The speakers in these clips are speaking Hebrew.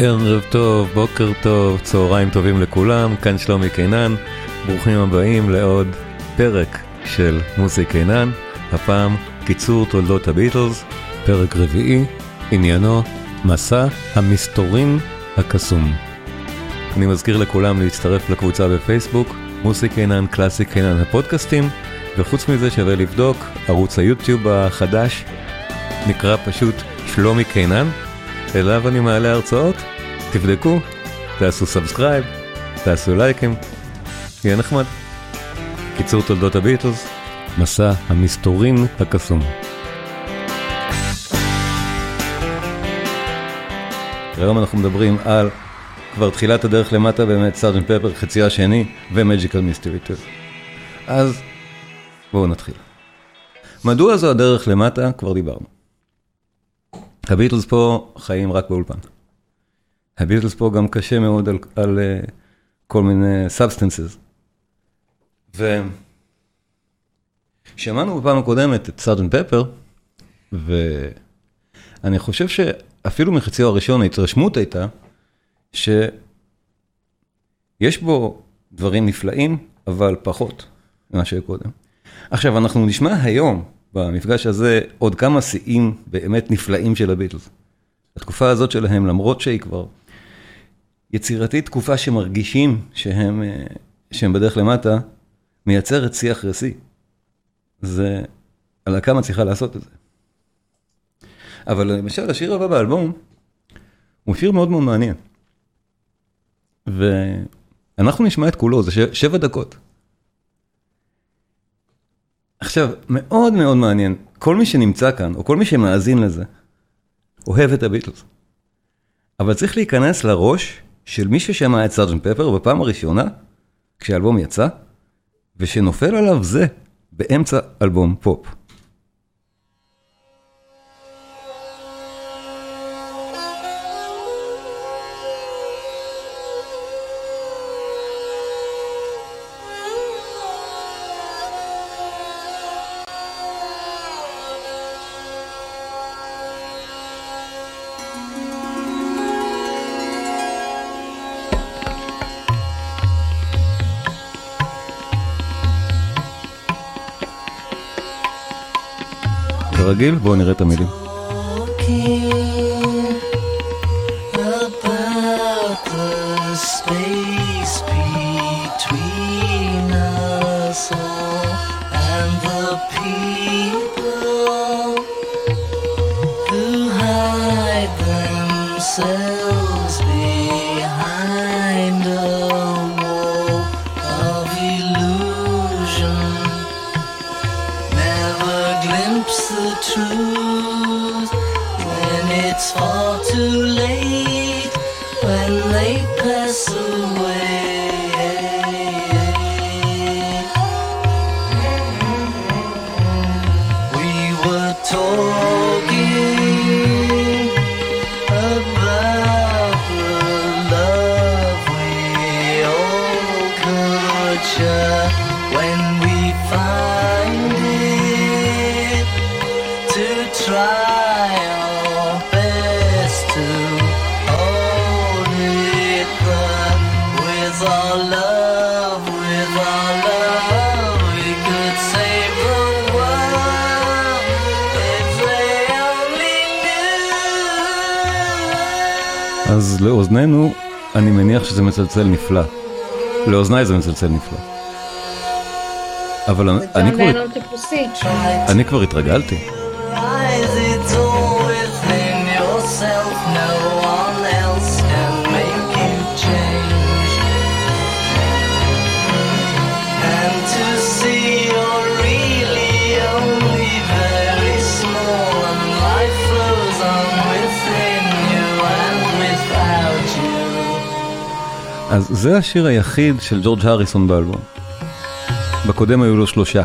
ערב טוב, בוקר טוב, צהריים טובים לכולם, כאן שלומי קינן, ברוכים הבאים לעוד פרק של מוסי קינן, הפעם קיצור תולדות הביטלס, פרק רביעי, עניינו מסע המסתורין הקסום. אני מזכיר לכולם להצטרף לקבוצה בפייסבוק, מוסי קינן, קלאסי קינן הפודקאסטים, וחוץ מזה שווה לבדוק, ערוץ היוטיוב החדש נקרא פשוט שלומי קינן. אליו אני מעלה הרצאות, תבדקו, תעשו subscribe, תעשו לייקים, יהיה נחמד. קיצור תולדות הביטלס, מסע המסתורין הקסום. היום אנחנו מדברים על כבר תחילת הדרך למטה באמת Sergeant Pepper, חצי השני ו Magical Mystery Tour. אז בואו נתחיל. מדוע זו הדרך למטה? כבר דיברנו. הביטלס פה חיים רק באולפן. הביטלס פה גם קשה מאוד על, על אה, כל מיני substances. ושמענו בפעם הקודמת את Sergeant Pepper, ואני חושב שאפילו מחציו הראשון ההתרשמות הייתה שיש בו דברים נפלאים, אבל פחות ממה שהיה קודם. עכשיו, אנחנו נשמע היום במפגש הזה עוד כמה שיאים באמת נפלאים של הביטלס. התקופה הזאת שלהם, למרות שהיא כבר יצירתית, תקופה שמרגישים שהם, אה, שהם בדרך למטה, מייצרת שיא אחרי שיא. זה, הלהקה מצליחה לעשות את זה. אבל למשל, השיר הבא באלבום, הוא שיר מאוד מאוד מעניין. ואנחנו נשמע את כולו, זה שבע דקות. עכשיו, מאוד מאוד מעניין, כל מי שנמצא כאן, או כל מי שמאזין לזה, אוהב את הביטלס. אבל צריך להיכנס לראש של מי ששמע את סארג'נט פפר בפעם הראשונה, כשהאלבום יצא, ושנופל עליו זה באמצע אלבום פופ. כרגיל, בואו נראה את המילים. אז לאוזנינו, אני מניח שזה מצלצל נפלא. לאוזניי זה מצלצל נפלא. אבל אני כבר... אני כבר התרגלתי. אז זה השיר היחיד של ג'ורג' הריסון באלבום. בקודם היו לו שלושה.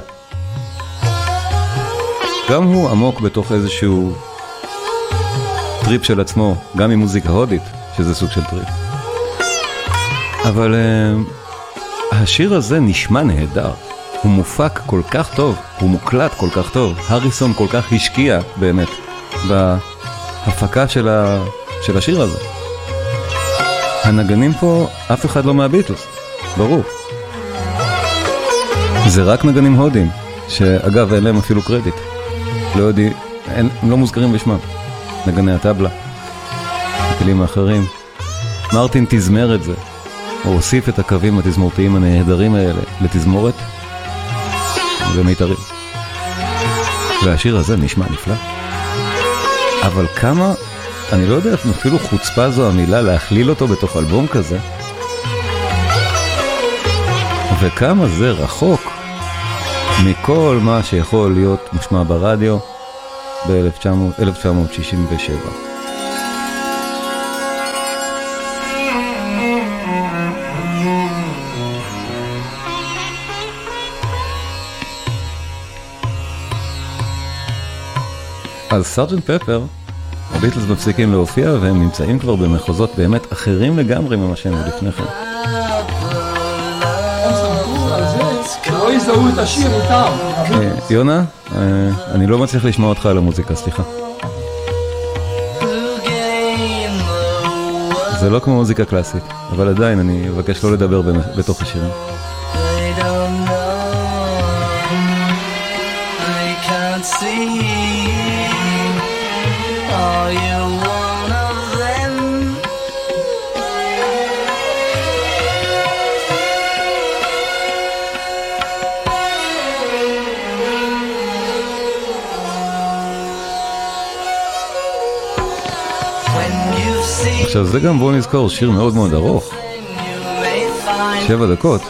גם הוא עמוק בתוך איזשהו טריפ של עצמו, גם עם מוזיקה הודית, שזה סוג של טריפ. אבל אה, השיר הזה נשמע נהדר. הוא מופק כל כך טוב, הוא מוקלט כל כך טוב. הריסון כל כך השקיע באמת בהפקה של, ה... של השיר הזה. הנגנים פה, אף אחד לא מהביטלס, ברור. זה רק נגנים הודים, שאגב אין להם אפילו קרדיט. לא יודעים, הם לא מוזכרים בשמם. נגני הטבלה, הכלים האחרים. מרטין תזמר את זה, הוא הוסיף את הקווים התזמורתיים הנהדרים האלה לתזמורת ומיתרים. והשיר הזה נשמע נפלא. אבל כמה, אני לא יודע אפילו חוצפה זו המילה להכליל אותו בתוך אלבום כזה, וכמה זה רחוק מכל מה שיכול להיות מושמע ברדיו ב-1967. אז סארג'נט פפר, הביטלס מפסיקים להופיע והם נמצאים כבר במחוזות באמת אחרים לגמרי ממה שהם היו לפני כן. אה, יונה, אה, אני לא מצליח לשמוע אותך על המוזיקה, סליחה. זה לא כמו מוזיקה קלאסית, אבל עדיין אני אבקש לא לדבר בתוך השירים. עכשיו זה גם בואו נזכור שיר מאוד מאוד ארוך, שבע דקות.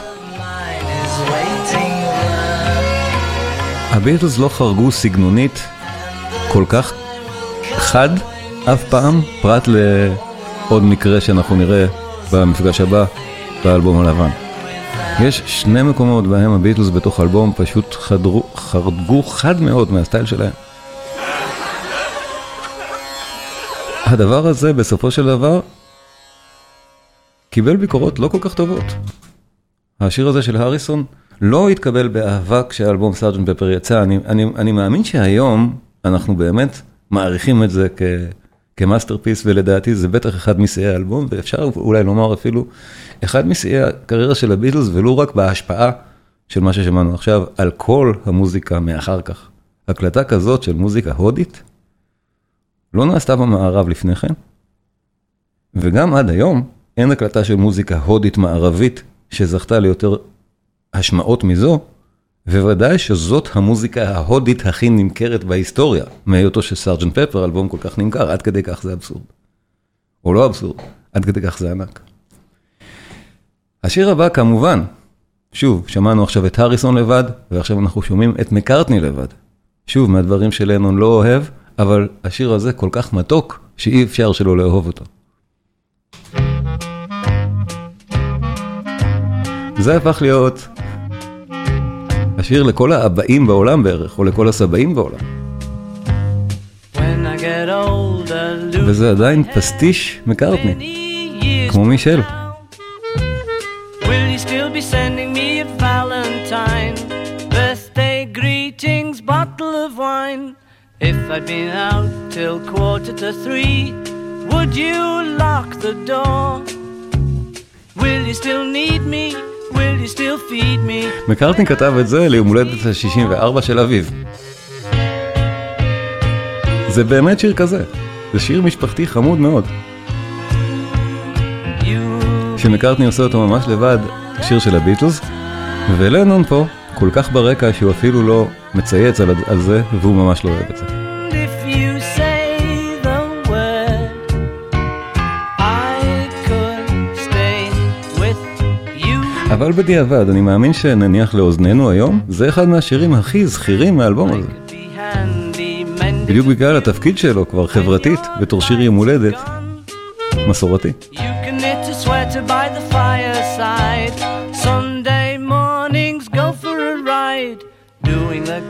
הביטלס לא חרגו סגנונית כל כך חד אף פעם, פרט לעוד מקרה שאנחנו נראה במפגש הבא באלבום הלבן. יש שני מקומות בהם הביטלס בתוך אלבום פשוט חדרו, חרגו חד מאוד מהסטייל שלהם. הדבר הזה בסופו של דבר קיבל ביקורות לא כל כך טובות. השיר הזה של הריסון לא התקבל באהבה כשהאלבום Sergeant Pepper יצא. אני, אני, אני מאמין שהיום אנחנו באמת מעריכים את זה כ, כ masterpiece, ולדעתי זה בטח אחד משיאי האלבום, ואפשר אולי לומר אפילו אחד משיאי הקריירה של הביטלס, ולו רק בהשפעה של מה ששמענו עכשיו על כל המוזיקה מאחר כך. הקלטה כזאת של מוזיקה הודית, לא נעשתה במערב לפני כן, וגם עד היום אין הקלטה של מוזיקה הודית מערבית שזכתה ליותר השמעות מזו, וודאי שזאת המוזיקה ההודית הכי נמכרת בהיסטוריה, מהיותו של סארג'נט פפר, אלבום כל כך נמכר, עד כדי כך זה אבסורד. או לא אבסורד, עד כדי כך זה ענק. השיר הבא כמובן, שוב, שמענו עכשיו את הריסון לבד, ועכשיו אנחנו שומעים את מקארטני לבד. שוב, מהדברים שלנון לא אוהב, אבל השיר הזה כל כך מתוק, שאי אפשר שלא לאהוב אותו. זה הפך להיות השיר לכל האבאים בעולם בערך, או לכל הסבאים בעולם. וזה עדיין פסטיש מקארטני, כמו מישל. bottle of wine If I'd been out till quarter to three, would you lock the door? Will you still need me? Will you still feed me? מקארטין כתב את זה ליום הולדת ה-64 של אביו. זה באמת שיר כזה, זה שיר משפחתי חמוד מאוד. שמקארטני עושה אותו ממש לבד, שיר של הביטלס, ולנון פה כל כך ברקע שהוא אפילו לא מצייץ על, על זה, והוא ממש לא אוהב את זה. אבל בדיעבד, אני מאמין שנניח לאוזנינו היום, זה אחד מהשירים הכי זכירים מהאלבום הזה. בדיוק בגלל התפקיד שלו כבר חברתית, בתור שיר יום הולדת, מסורתי. Doing the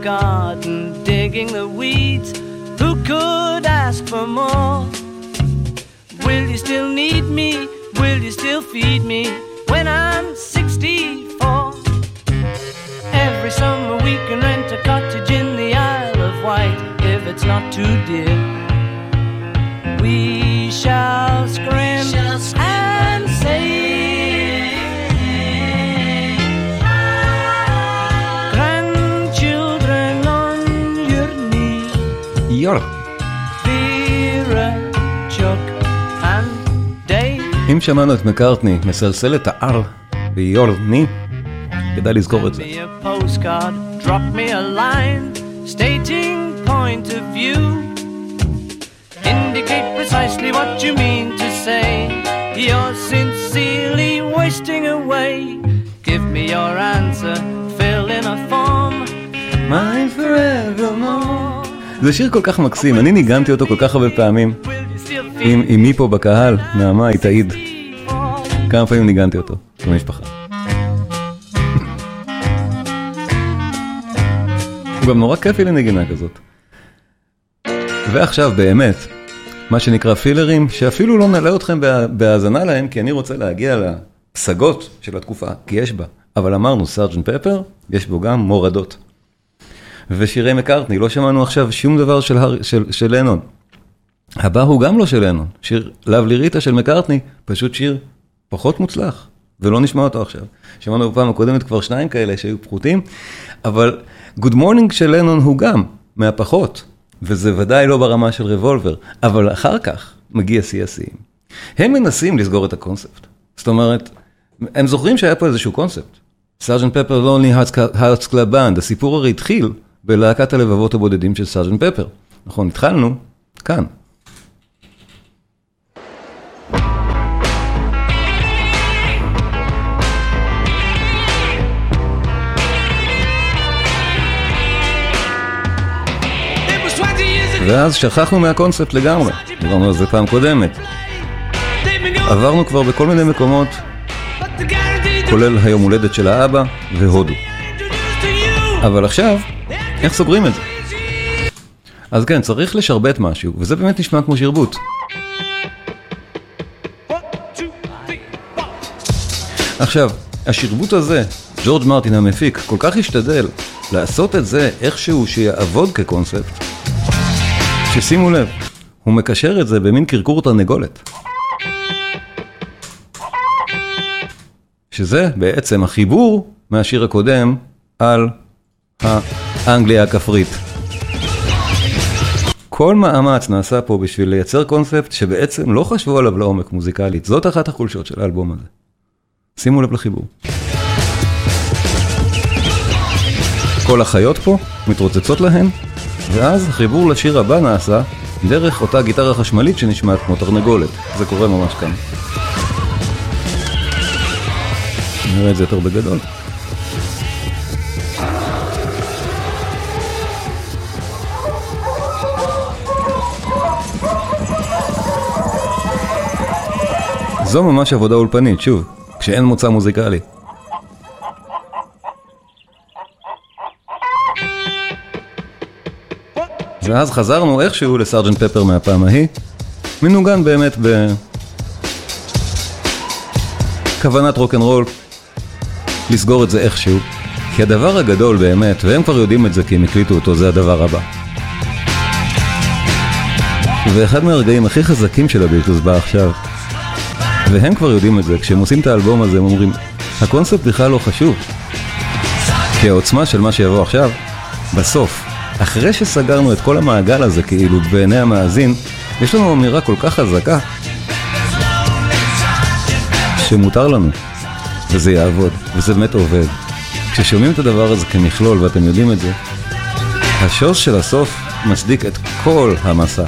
garden, digging the weeds, who could ask for more? Will you still need me? Will you still feed me? when I'm 64. Every summer we can rent a cottage in the Isle of Wight if it's not too dear. We shall scrim אם שמענו את מקארטני מסלסל את ה-R ביורני, כדאי לזכור את זה. Indicate precisely what you mean to say. You're sincerely wasting away. Give me your answer, fill in a form. Mine forevermore. זה שיר כל כך מקסים, אני ניגנתי אותו כל כך הרבה פעמים. עם אמי פה בקהל, נעמה, היא תעיד. כמה פעמים ניגנתי אותו במשפחה. הוא גם נורא כיפי לנגינה כזאת. ועכשיו באמת, מה שנקרא פילרים, שאפילו לא נעלה אתכם בהאזנה להם, כי אני רוצה להגיע לפסגות של התקופה, כי יש בה. אבל אמרנו, סארג'נט פפר, יש בו גם מורדות. ושירי מקארטני, לא שמענו עכשיו שום דבר של, הר... של, של לנון. הבא הוא גם לא של לנון, שיר לאבלי ריטה של מקארטני, פשוט שיר פחות מוצלח, ולא נשמע אותו עכשיו. שמענו בפעם הקודמת כבר שניים כאלה שהיו פחותים, אבל Good Morning של לנון הוא גם מהפחות, וזה ודאי לא ברמה של רבולבר, אבל אחר כך מגיע שיא השיאים. הם מנסים לסגור את הקונספט. זאת אומרת, הם זוכרים שהיה פה איזשהו קונספט. Sergeant Pepper Lonely Hearts Club Band, הסיפור הרי התחיל בלהקת הלבבות הבודדים של סארג'נט פפר. נכון, התחלנו כאן. ואז שכחנו מהקונספט לגמרי, דיברנו על זה פעם קודמת. עברנו כבר בכל מיני מקומות, כולל היום הולדת של האבא והודו. אבל עכשיו, איך סוגרים את זה? אז כן, צריך לשרבט משהו, וזה באמת נשמע כמו שרבוט. עכשיו, השרבוט הזה, ג'ורג' מרטין המפיק, כל כך השתדל לעשות את זה איכשהו שיעבוד כקונספט, ששימו לב, הוא מקשר את זה במין קרקור תרנגולת. שזה בעצם החיבור מהשיר הקודם על האנגליה הכפרית. כל מאמץ נעשה פה בשביל לייצר קונספט שבעצם לא חשבו עליו לעומק מוזיקלית. זאת אחת החולשות של האלבום הזה. שימו לב לחיבור. כל החיות פה מתרוצצות להן, ואז החיבור לשיר הבא נעשה דרך אותה גיטרה חשמלית שנשמעת כמו תרנגולת. זה קורה ממש כאן. נראה את זה יותר בגדול. זו ממש עבודה אולפנית, שוב, כשאין מוצא מוזיקלי. ואז חזרנו איכשהו לסארג'נט פפר מהפעם ההיא, מנוגן באמת בכוונת רוקנרול, לסגור את זה איכשהו, כי הדבר הגדול באמת, והם כבר יודעים את זה כי הם הקליטו אותו, זה הדבר הבא. ואחד מהרגעים הכי חזקים של הביטלס בא עכשיו, והם כבר יודעים את זה, כשהם עושים את האלבום הזה הם אומרים, הקונספט בכלל לא חשוב, כי העוצמה של מה שיבוא עכשיו, בסוף, אחרי שסגרנו את כל המעגל הזה כאילו בעיני המאזין, יש לנו אמירה כל כך חזקה, שמותר לנו, וזה יעבוד, וזה באמת עובד. כששומעים את הדבר הזה כמכלול ואתם יודעים את זה, השוס של הסוף מצדיק את כל המסע.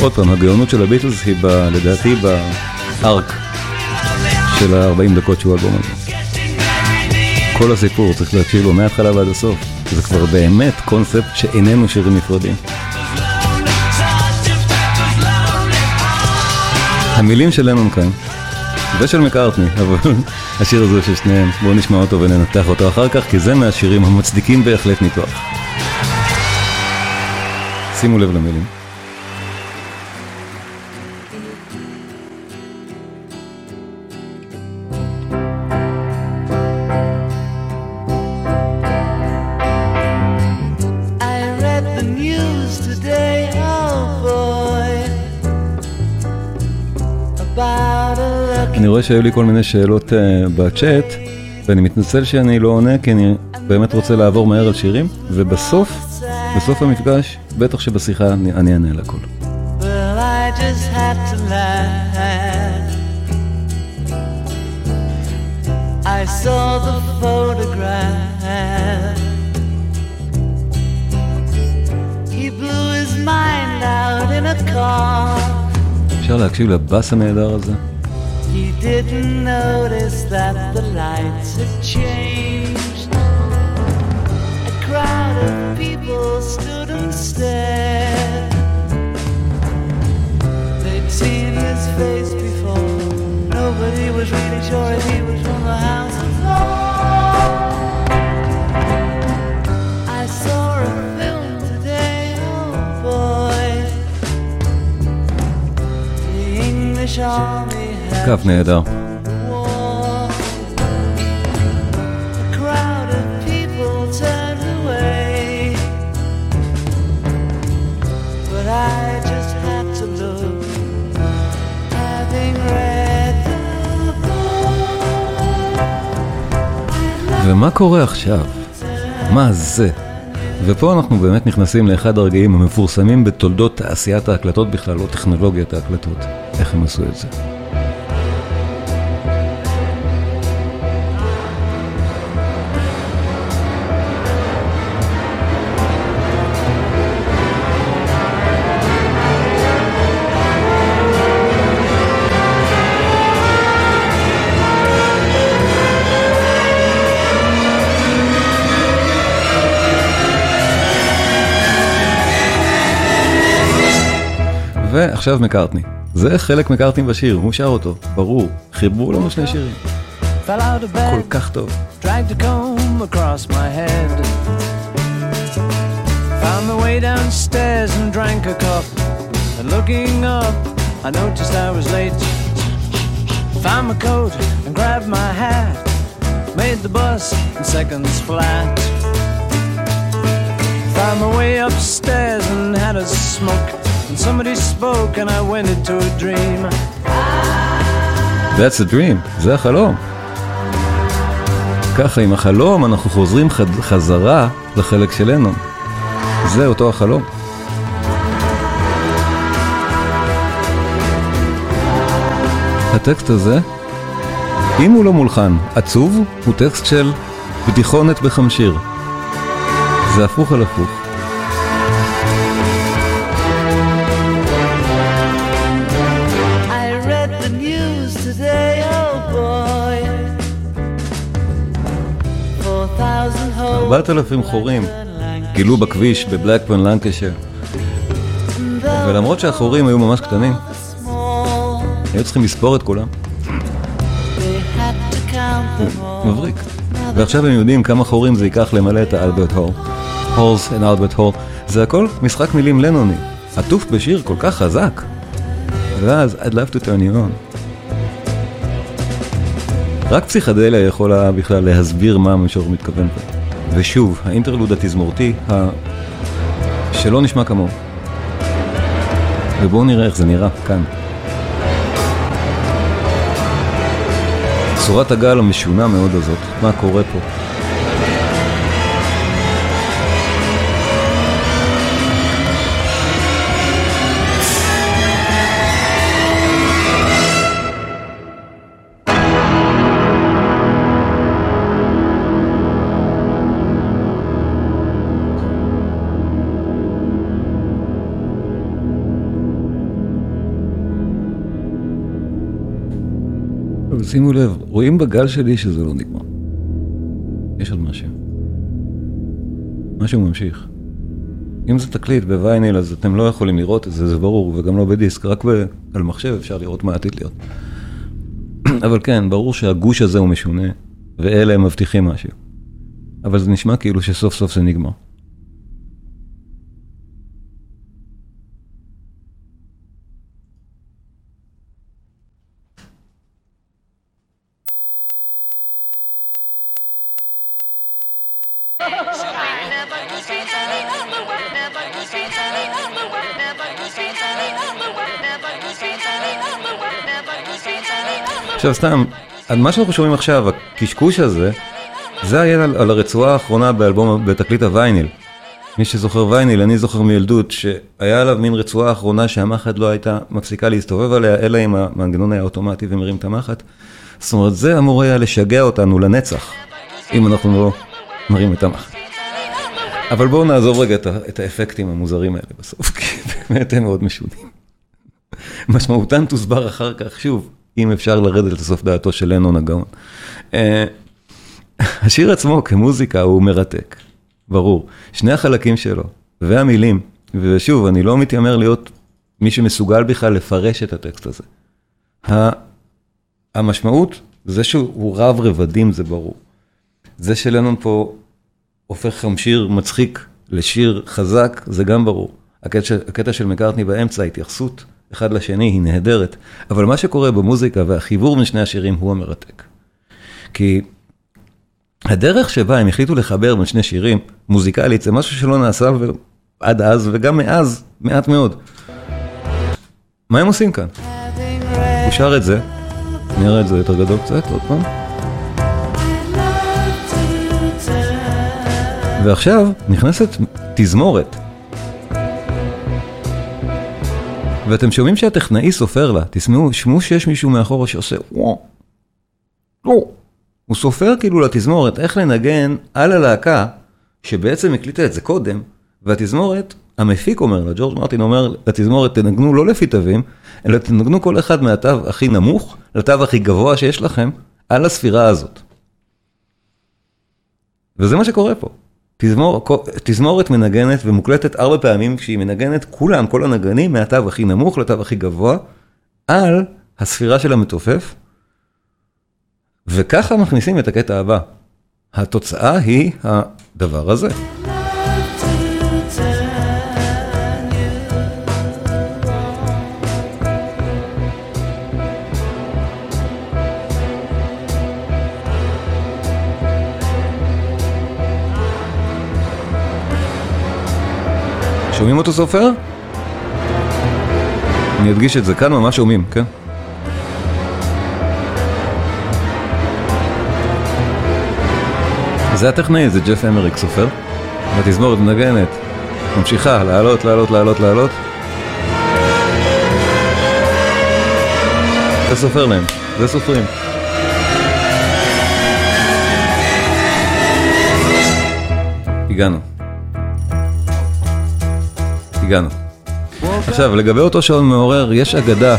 עוד פעם, הגאונות של הביטלס היא ב, לדעתי בארק של ה-40 דקות שהוא האלבום הזה. כל הסיפור צריך להקשיב לו מההתחלה ועד הסוף. זה כבר באמת קונספט שאיננו שירים נפרדים. המילים של לנון כאן, ושל מקארטני, אבל השיר הזה של שניהם, בואו נשמע אותו וננתח אותו אחר כך, כי זה מהשירים המצדיקים בהחלט ניתוח. שימו לב למילים. שהיו לי כל מיני שאלות uh, בצ'אט, ואני מתנצל שאני לא עונה, כי אני באמת רוצה לעבור מהר על שירים, ובסוף, בסוף המפגש, בטח שבשיחה אני אענה על הכל. Well, I just had to laugh. I saw the photograph. He blew his mind out in a car. אפשר להקשיב לבאס הנהדר הזה? Didn't notice that the lights had changed. A crowd of people stood and stared. They'd seen his face before. Nobody was really sure if he was from the House of Lords. I saw a film today, oh boy. The English army קו נהדר. ומה קורה עכשיו? מה זה? ופה אנחנו באמת נכנסים לאחד הרגעים המפורסמים בתולדות תעשיית ההקלטות בכלל, לא טכנולוגיית ההקלטות. איך הם עשו את זה? ועכשיו מקארטני. זה חלק מקארטני בשיר, הוא שר אותו, ברור. חיברו לנו שני שירים. Fell out of כל bed, כך טוב. dragged a comb across my head. Found my way downstairs and drank a cup. And looking up, I noticed I was late. Found my coat and grabbed my hat. Made the bus in seconds flat. Found my way upstairs and had a smoke. And somebody spoke and I went into a dream. That's a dream, זה החלום. ככה עם החלום אנחנו חוזרים חד- חזרה לחלק שלנו. זה אותו החלום. הטקסט הזה, אם הוא לא מולחן עצוב, הוא טקסט של בדיחונת בחמשיר. זה הפוך על הפוך. 4,000 חורים גילו בכביש בבלקפן לנקשר. ולמרות שהחורים היו ממש קטנים. היו צריכים לספור את כולם. מבריק. ועכשיו הם יודעים כמה חורים זה ייקח למלא את האלברט הול. הולס and אלברט הול. זה הכל משחק מילים לנוני. עטוף בשיר כל כך חזק. ואז I'd love to turn you on. רק פסיכדליה יכולה בכלל להסביר מה המשור מתכוון פה. ושוב, האינטרלוד התזמורתי, ה... שלא נשמע כמוהו. ובואו נראה איך זה נראה כאן. צורת הגל המשונה מאוד הזאת, מה קורה פה? אבל שימו לב, רואים בגל שלי שזה לא נגמר. יש עוד משהו. משהו ממשיך. אם זה תקליט בווייניל אז אתם לא יכולים לראות את זה, זה ברור, וגם לא בדיסק, רק ב- על מחשב אפשר לראות מה עתיד להיות. אבל כן, ברור שהגוש הזה הוא משונה, ואלה הם מבטיחים משהו. אבל זה נשמע כאילו שסוף סוף זה נגמר. עכשיו סתם, מה שאנחנו שומעים עכשיו, הקשקוש הזה, זה היה על, על הרצועה האחרונה באלבום, בתקליט הווייניל. מי שזוכר וייניל, אני זוכר מילדות, שהיה עליו מין רצועה אחרונה שהמחט לא הייתה מפסיקה להסתובב עליה, אלא אם המנגנון היה אוטומטי ומרים את המחט. זאת אומרת, זה אמור היה לשגע אותנו לנצח, אם אנחנו לא מרים את המחט. אבל בואו נעזוב רגע את, את האפקטים המוזרים האלה בסוף, כי באמת הם מאוד משונים. משמעותן תוסבר אחר כך, שוב, אם אפשר לרדת לסוף דעתו של לנון הגאון. אה, השיר עצמו כמוזיקה הוא מרתק, ברור. שני החלקים שלו, והמילים, ושוב, אני לא מתיימר להיות מי שמסוגל בכלל לפרש את הטקסט הזה. המשמעות, זה שהוא רב רבדים, זה ברור. זה שלנון פה הופך גם שיר מצחיק לשיר חזק, זה גם ברור. הקטע, הקטע של מקארטני באמצע, ההתייחסות אחד לשני היא נהדרת, אבל מה שקורה במוזיקה והחיבור בין שני השירים הוא המרתק. כי הדרך שבה הם החליטו לחבר בין שני שירים, מוזיקלית, זה משהו שלא נעשה ו- עד אז, וגם מאז, מעט מאוד. מה הם עושים כאן? הוא שר את זה, נראה את זה יותר גדול קצת, עוד פעם. ועכשיו נכנסת תזמורת. ואתם שומעים שהטכנאי סופר לה, תשמעו, שמעו שיש מישהו מאחורה שעושה וואו. לא. הוא סופר כאילו לתזמורת איך לנגן על הלהקה, שבעצם הקליטה את זה קודם, והתזמורת, המפיק אומר לה, ג'ורג' מרטין אומר לתזמורת, תנגנו לא לפי תווים, אלא תנגנו כל אחד מהתו הכי נמוך לתו הכי גבוה שיש לכם, על הספירה הזאת. וזה מה שקורה פה. תזמור, תזמורת מנגנת ומוקלטת ארבע פעמים כשהיא מנגנת, כולם, כל הנגנים, מהתו הכי נמוך לתו הכי גבוה, על הספירה של המתופף, וככה מכניסים את הקטע הבא. התוצאה היא הדבר הזה. שומעים אותו סופר? אני אדגיש את זה, כאן ממש שומעים, כן? זה הטכנאי, זה ג'ף אמריק סופר. והתזמורת מנגנת, ממשיכה, לעלות, לעלות, לעלות, לעלות. זה סופר להם, זה סופרים. הגענו. הגענו. עכשיו, לגבי אותו שעון מעורר, יש אגדה,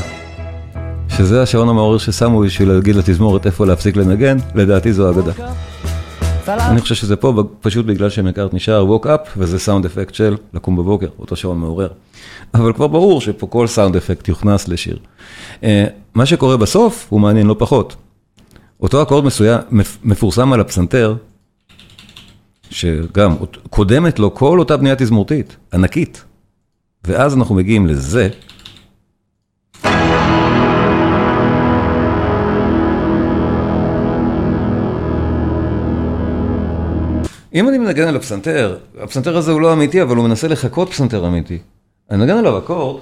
שזה השעון המעורר ששמו בשביל להגיד לתזמורת איפה להפסיק לנגן, לדעתי זו אגדה. אני חושב שזה פה פשוט בגלל שמקארט נשאר ווק אפ, וזה סאונד אפקט של לקום בבוקר, אותו שעון מעורר. אבל כבר ברור שפה כל סאונד אפקט יוכנס לשיר. אה, מה שקורה בסוף הוא מעניין לא פחות. אותו אקורד מסוים, מפורסם על הפסנתר, שגם קודמת לו כל אותה בנייה תזמורתית, ענקית. ואז אנחנו מגיעים לזה. אם אני מנגן על הפסנתר, הפסנתר הזה הוא לא אמיתי, אבל הוא מנסה לחכות פסנתר אמיתי. אני מנגן עליו אקורד.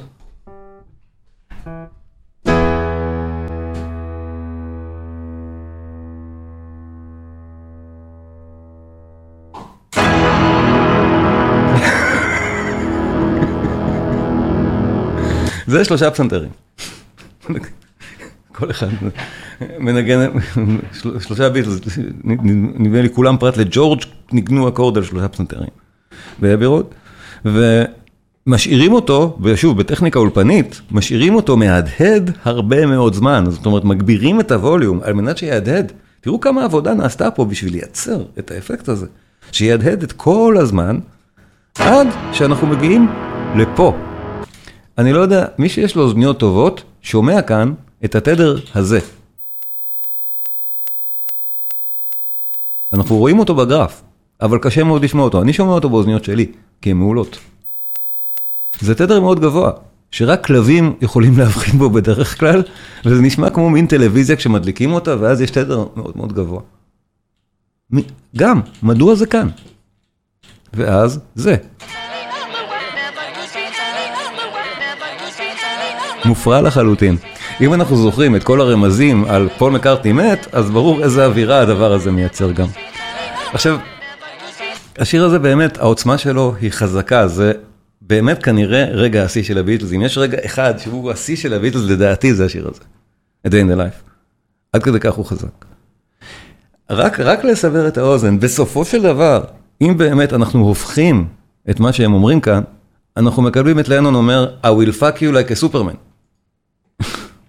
זה שלושה פסנתרים. כל אחד מנגן, שלושה ביטלס, נדמה לי כולם פרט לג'ורג' ניגנו אקורד על שלושה פסנתרים. באבירות, ומשאירים אותו, ושוב, בטכניקה אולפנית, משאירים אותו מהדהד הרבה מאוד זמן, זאת אומרת, מגבירים את הווליום על מנת שיהדהד. תראו כמה עבודה נעשתה פה בשביל לייצר את האפקט הזה, שיהדהד את כל הזמן, עד שאנחנו מגיעים לפה. אני לא יודע, מי שיש לו אוזניות טובות, שומע כאן את התדר הזה. אנחנו רואים אותו בגרף, אבל קשה מאוד לשמוע אותו. אני שומע אותו באוזניות שלי, כי הן מעולות. זה תדר מאוד גבוה, שרק כלבים יכולים להבחין בו בדרך כלל, וזה נשמע כמו מין טלוויזיה כשמדליקים אותה, ואז יש תדר מאוד מאוד גבוה. גם, מדוע זה כאן? ואז זה. מופרע לחלוטין. אם אנחנו זוכרים את כל הרמזים על פול מקארטני מת, אז ברור איזה אווירה הדבר הזה מייצר גם. עכשיו, השיר הזה באמת, העוצמה שלו היא חזקה, זה באמת כנראה רגע השיא של הביטלס. אם יש רגע אחד שהוא השיא של הביטלס, לדעתי זה השיר הזה. A Day in the Life. עד כדי כך הוא חזק. רק, רק לסבר את האוזן, בסופו של דבר, אם באמת אנחנו הופכים את מה שהם אומרים כאן, אנחנו מקבלים את לנון אומר, I will fuck you like a superman.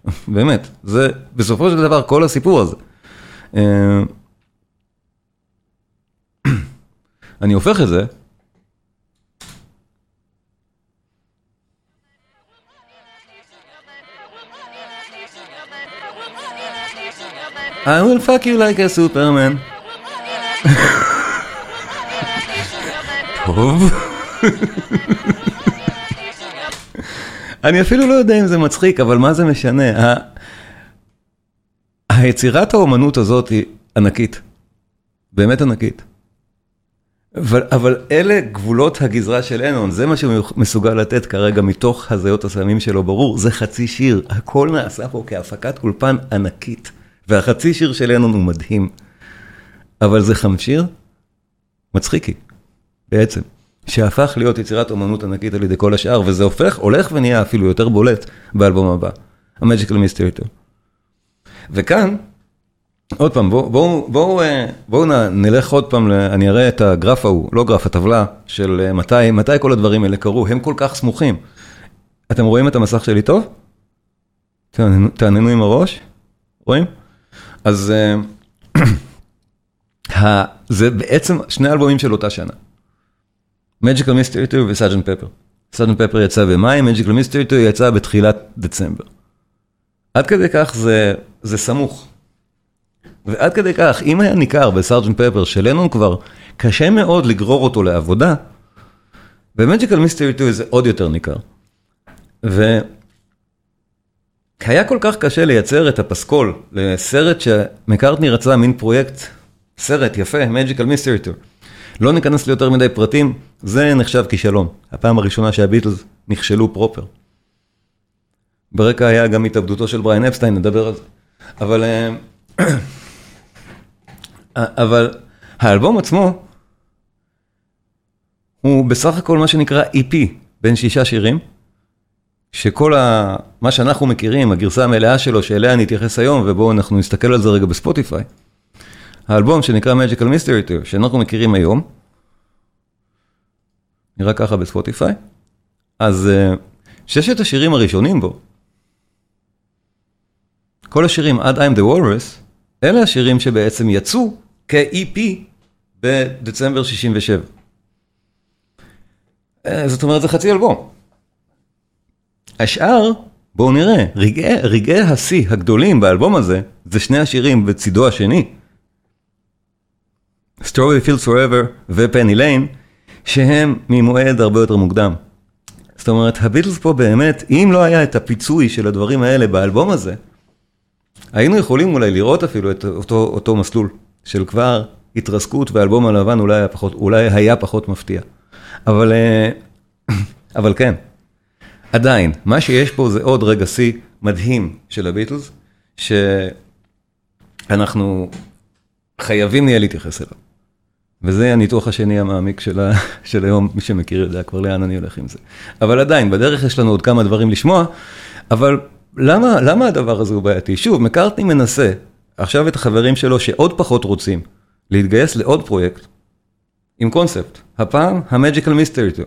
באמת, זה בסופו של דבר כל הסיפור הזה. אה, אני הופך את זה. I will fuck you like a superman. טוב. אני אפילו לא יודע אם זה מצחיק, אבל מה זה משנה? היצירת האומנות הזאת היא ענקית. באמת ענקית. אבל, אבל אלה גבולות הגזרה של אנון, זה מה שהוא מסוגל לתת כרגע מתוך הזיות הסמים שלו, ברור, זה חצי שיר, הכל נעשה פה כהפקת אולפן ענקית, והחצי שיר של אנון הוא מדהים. אבל זה חמשיר מצחיקי, בעצם, שהפך להיות יצירת אומנות ענקית על ידי כל השאר, וזה הופך, הולך ונהיה אפילו יותר בולט באלבום הבא, ה-Magical Mystery Tour. וכאן, עוד פעם, בואו בוא, בוא, אה, בוא נלך עוד פעם, אני אראה את הגרף ההוא, לא גרף, הטבלה של אה, מתי, מתי כל הדברים האלה קרו, הם כל כך סמוכים. אתם רואים את המסך שלי טוב? תנענעו עם הראש, רואים? אז אה, זה בעצם שני אלבומים של אותה שנה. Magical Mystery Tour וסאג'נט פפר. סאג'נט פפר יצא במאי, Magical Mystery Tour יצא בתחילת דצמבר. עד כדי כך זה, זה סמוך. ועד כדי כך, אם היה ניכר בסארג'נט פפר שלנון כבר קשה מאוד לגרור אותו לעבודה, ב-Magical Mystery Tour זה עוד יותר ניכר. והיה כל כך קשה לייצר את הפסקול לסרט שמקארטני רצה מין פרויקט, סרט יפה, Magical Mystery Tour. לא ניכנס ליותר מדי פרטים, זה נחשב כישלון. הפעם הראשונה שהביטלס נכשלו proper. ברקע היה גם התאבדותו של בריין אפסטיין, נדבר על זה. אבל... אבל האלבום עצמו הוא בסך הכל מה שנקרא EP, בין שישה שירים, שכל ה... מה שאנחנו מכירים, הגרסה המלאה שלו, שאליה אני אתייחס היום, ובואו אנחנו נסתכל על זה רגע בספוטיפיי. האלבום שנקרא Magical Mystery Tour, שאנחנו מכירים היום, נראה ככה בספוטיפיי, אז uh, ששת השירים הראשונים בו, כל השירים עד I'm the Walrus, אלה השירים שבעצם יצאו כ-EP בדצמבר 67. אה, זאת אומרת, זה חצי אלבום. השאר, בואו נראה, רגעי, רגעי השיא הגדולים באלבום הזה, זה שני השירים בצידו השני. Strawberry Fields Forever ופני ליין, שהם ממועד הרבה יותר מוקדם. זאת אומרת, הביטלס פה באמת, אם לא היה את הפיצוי של הדברים האלה באלבום הזה, היינו יכולים אולי לראות אפילו את אותו, אותו מסלול של כבר התרסקות ואלבום הלבן אולי היה פחות, אולי היה פחות מפתיע. אבל, אה, אבל כן, עדיין, מה שיש פה זה עוד רגע שיא מדהים של הביטלס, שאנחנו חייבים נהיה להתייחס אליו. וזה הניתוח השני המעמיק של, ה, של היום, מי שמכיר יודע כבר לאן אני הולך עם זה. אבל עדיין, בדרך יש לנו עוד כמה דברים לשמוע, אבל למה, למה הדבר הזה הוא בעייתי? שוב, מקארטני מנסה עכשיו את החברים שלו שעוד פחות רוצים להתגייס לעוד פרויקט עם קונספט, הפעם ה-Magical Mystery.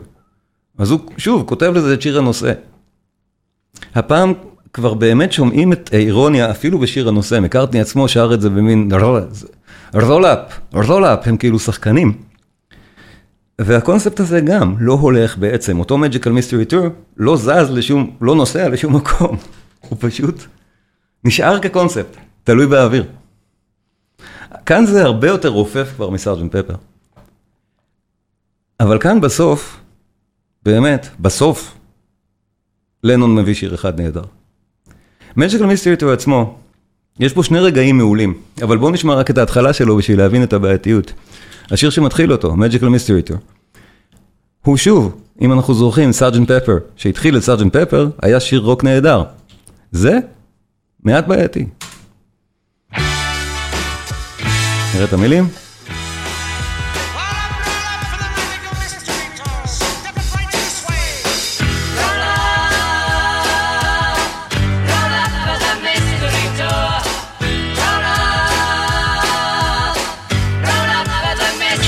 אז הוא שוב כותב לזה את שיר הנושא. הפעם כבר באמת שומעים את האירוניה אפילו בשיר הנושא, מקארטני עצמו שר את זה במין Roll up, roll up, הם כאילו שחקנים. והקונספט הזה גם לא הולך בעצם, אותו Magical Mystery Tour לא זז לשום, לא נוסע לשום מקום, הוא פשוט נשאר כקונספט, תלוי באוויר. כאן זה הרבה יותר רופף כבר מסארג'נט פפר. אבל כאן בסוף, באמת, בסוף, לנון מביא שיר אחד נהדר. Magical Mystery Tour עצמו, יש פה שני רגעים מעולים, אבל בואו נשמע רק את ההתחלה שלו בשביל להבין את הבעייתיות. השיר שמתחיל אותו, Magical Mystery Tour. הוא שוב, אם אנחנו זוכרים, סארג'נט פפר, שהתחיל את סארג'נט פפר, היה שיר רוק נהדר. זה מעט בעייתי. נראה את המילים?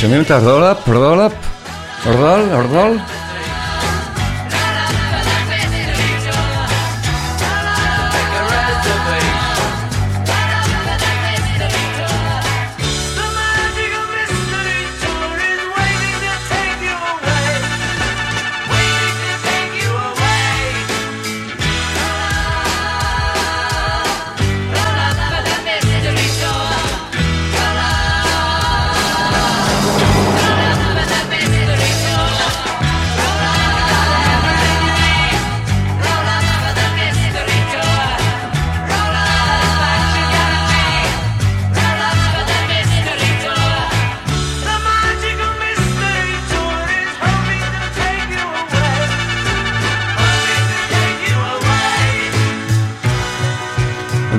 שומעים את הרולאפ, רולאפ, רול,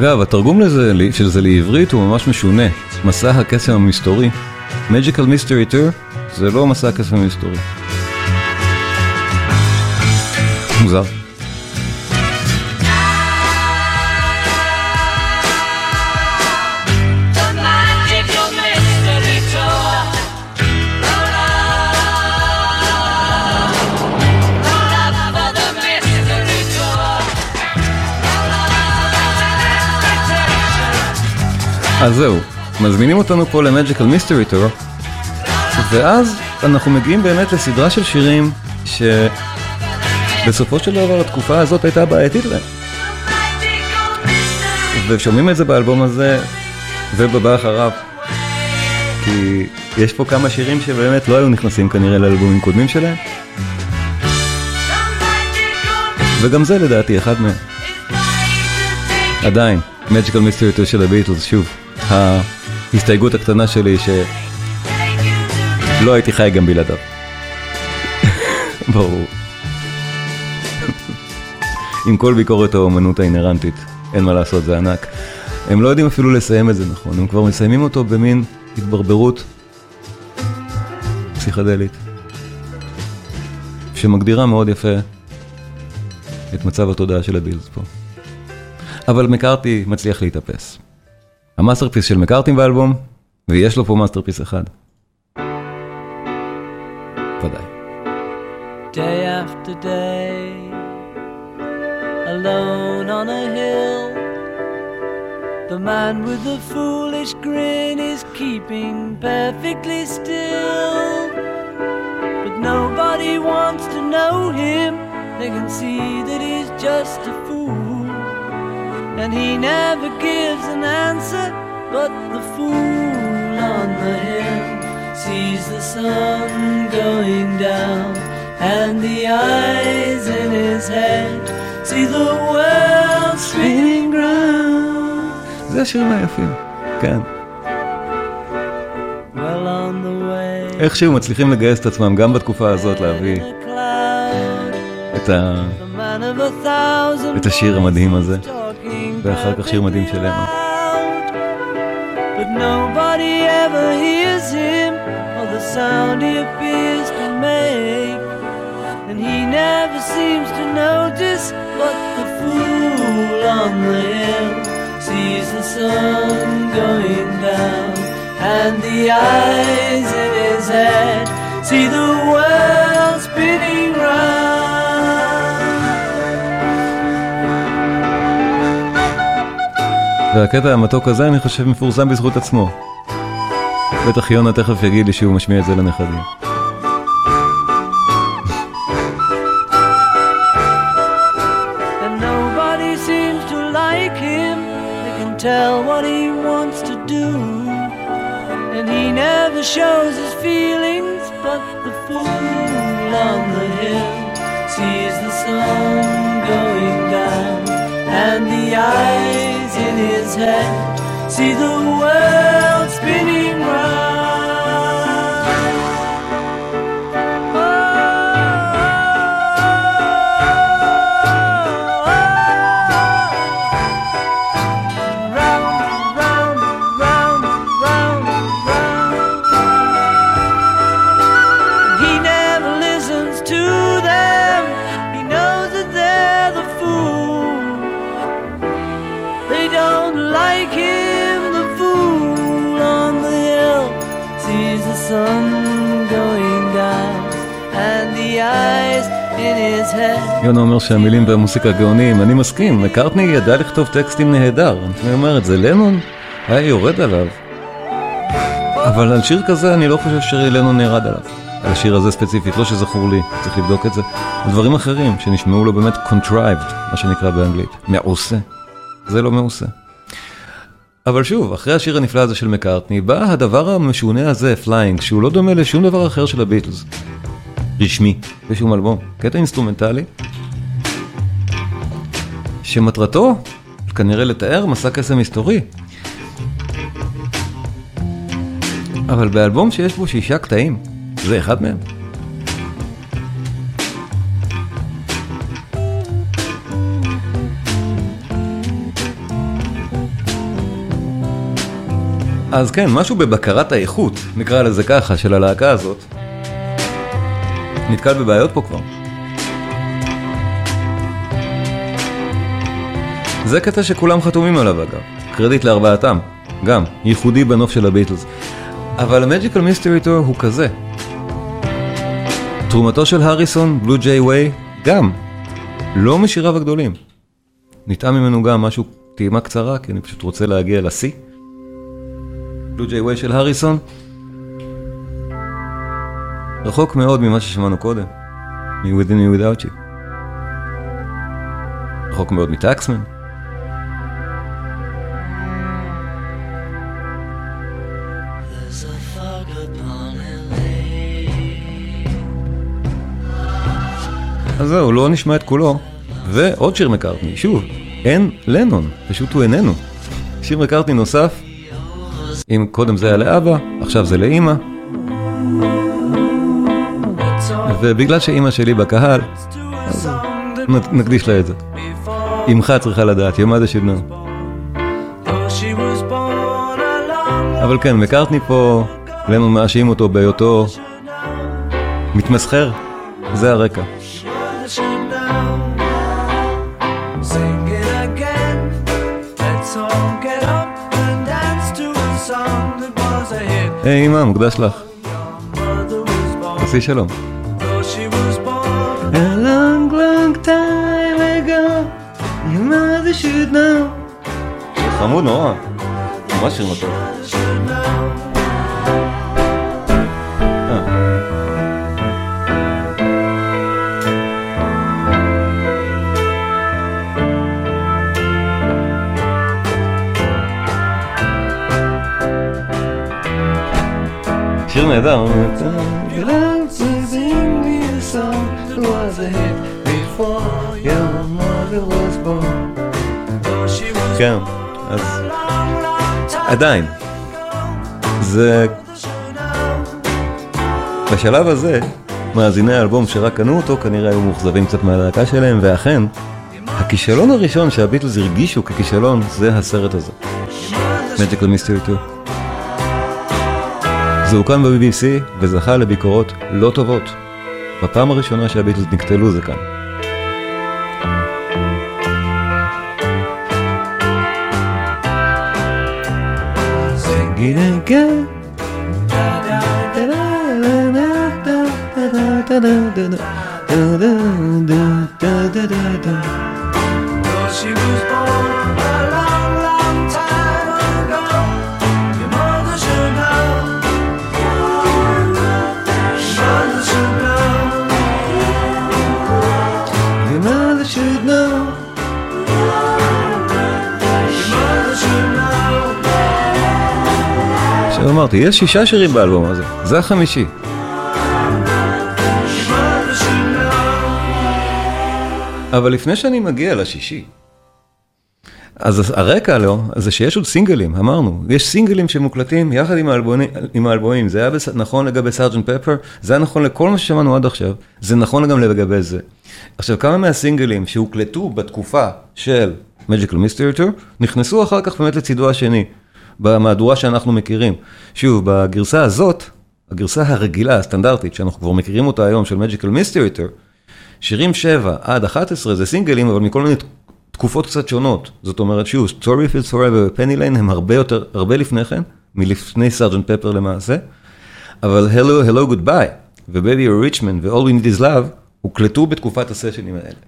אגב, התרגום לזה, של זה לעברית הוא ממש משונה. מסע הקסם המסתורי. Magical Mystery Tour זה לא מסע הקסם המסתורי. מוזר. אז זהו, מזמינים אותנו פה למג'יקל מיסטרי טור, ואז אנחנו מגיעים באמת לסדרה של שירים שבסופו של דבר התקופה הזאת הייתה בעייתית להם. ושומעים את זה באלבום הזה ובבא אחריו. כי יש פה כמה שירים שבאמת לא היו נכנסים כנראה לאלבומים קודמים שלהם, וגם זה לדעתי אחד מהם. עדיין, Magical Mystery Tour של הביטלס, שוב, ההסתייגות הקטנה שלי שלא הייתי חי גם בלעדיו. ברור. עם כל ביקורת האומנות האינרנטית, אין מה לעשות, זה ענק. הם לא יודעים אפילו לסיים את זה נכון, הם כבר מסיימים אותו במין התברברות פסיכדלית, שמגדירה מאוד יפה את מצב התודעה של הביטלס פה. אבל מקארטני מצליח להתאפס. המאסטרפיס של מקארטי באלבום, ויש לו פה מאסטרפיס אחד. ודאי. Day after day, alone on a hill. The man with the foolish grin is keeping perfectly still. But nobody wants to know him, they can see that he's just a fool. And he never gives an answer, but the fool on the hill sees the sun going down, and the eyes in his head see the world spinning round. זה השירים היפים, כן. Well איכשהו מצליחים לגייס את עצמם גם בתקופה הזאת להביא את, ה... את השיר המדהים הזה, ואחר כך שיר מדהים של אמה. loud. But nobody ever hears him or the sound he appears to make. And he never seems to notice but the fool on the hill sees the sun going down. And the eyes in his head see the world spinning round. והקטע המתוק הזה אני חושב מפורסם בזכות עצמו. בטח יונה תכף יגיד לי שהוא משמיע את זה לנכדים. tell what he wants to do, and he never shows his feelings. But the fool on the hill sees the sun head. See the world יונה אומר שהמילים והמוסיקה גאונים, אני מסכים, מקארטני ידע לכתוב טקסטים נהדר. אני אומר את זה, לנון היה יורד עליו. אבל על שיר כזה אני לא חושב שלנון ירד עליו. על השיר הזה ספציפית, לא שזכור לי, צריך לבדוק את זה. דברים אחרים שנשמעו לו באמת contrived, מה שנקרא באנגלית. מעושה. זה לא מעושה. אבל שוב, אחרי השיר הנפלא הזה של מקארטני, בא הדבר המשונה הזה, Flying, שהוא לא דומה לשום דבר אחר של הביטלס. רשמי, בשום אלבום. קטע אינסטרומנטלי, שמטרתו כנראה לתאר מסע קסם מסתורי. אבל באלבום שיש בו שישה קטעים, זה אחד מהם. אז כן, משהו בבקרת האיכות, נקרא לזה ככה, של הלהקה הזאת, נתקל בבעיות פה כבר. זה קטע שכולם חתומים עליו אגב, קרדיט לארבעתם, גם, ייחודי בנוף של הביטלס. אבל המג'יקל מיסטרי טור הוא כזה. תרומתו של הריסון, בלו ג'יי ווי, גם, לא משיריו הגדולים. נטעם ממנו גם משהו, טעימה קצרה, כי אני פשוט רוצה להגיע לשיא. בלו ג'יי ווי של הריסון, רחוק מאוד ממה ששמענו קודם, מ-Within Me Without You. רחוק מאוד מטקסמן. אז זהו, לא נשמע את כולו. ועוד שיר מקארטני, שוב, אין לנון, פשוט הוא איננו. שיר מקארטני נוסף, אם קודם זה היה לאבא, עכשיו זה לאימא. ובגלל שאימא שלי בקהל, נקדיש לה את זה. אמך צריכה לדעת, יום זה alone, אבל כן, מקארטני פה, לנון מאשים אותו בהיותו מתמסחר, זה הרקע. היי אמא, מוקדש לך. תעשי שלום. though she was born. A long, long time ago, your mother should know. שיר חמוד נורא, ממש שיר מתוק. שיר נהדר. כן, אז עדיין, זה. בשלב הזה, מאזיני האלבום שרק קנו אותו כנראה היו מאוכזבים קצת מהלהקה שלהם, ואכן, הכישלון הראשון שהביטלס הרגישו ככישלון זה הסרט הזה, Magical Mystery 2. זה הוקם ב-BBC וזכה לביקורות לא טובות. בפעם הראשונה שהביטלס נקטלו זה כאן. Sing it again. Though אמרתי, יש שישה שירים באלבום הזה, זה החמישי. אבל לפני שאני מגיע לשישי, אז הרקע לו, זה שיש עוד סינגלים, אמרנו, יש סינגלים שמוקלטים יחד עם האלבומים, עם האלבומים. זה היה בס... נכון לגבי סארג'נט פפר, זה היה נכון לכל מה ששמענו עד עכשיו, זה נכון גם לגבי זה. עכשיו, כמה מהסינגלים שהוקלטו בתקופה של Magical Mystery Tour, נכנסו אחר כך באמת לצידו השני, במהדורה שאנחנו מכירים. שוב, בגרסה הזאת, הגרסה הרגילה, הסטנדרטית, שאנחנו כבר מכירים אותה היום, של Magical Mystery שירים 7 עד 11 זה סינגלים, אבל מכל מיני תקופות קצת שונות. זאת אומרת, שוב, Strawberry Fields Forever ו-Penny Lane הם הרבה יותר, הרבה לפני כן, מלפני סארג'נט פפר למעשה, אבל Hello, Hello, Goodbye, ו- Baby You're a Rich Man ו- All You Need Is Love, הוקלטו בתקופת הסשנים האלה.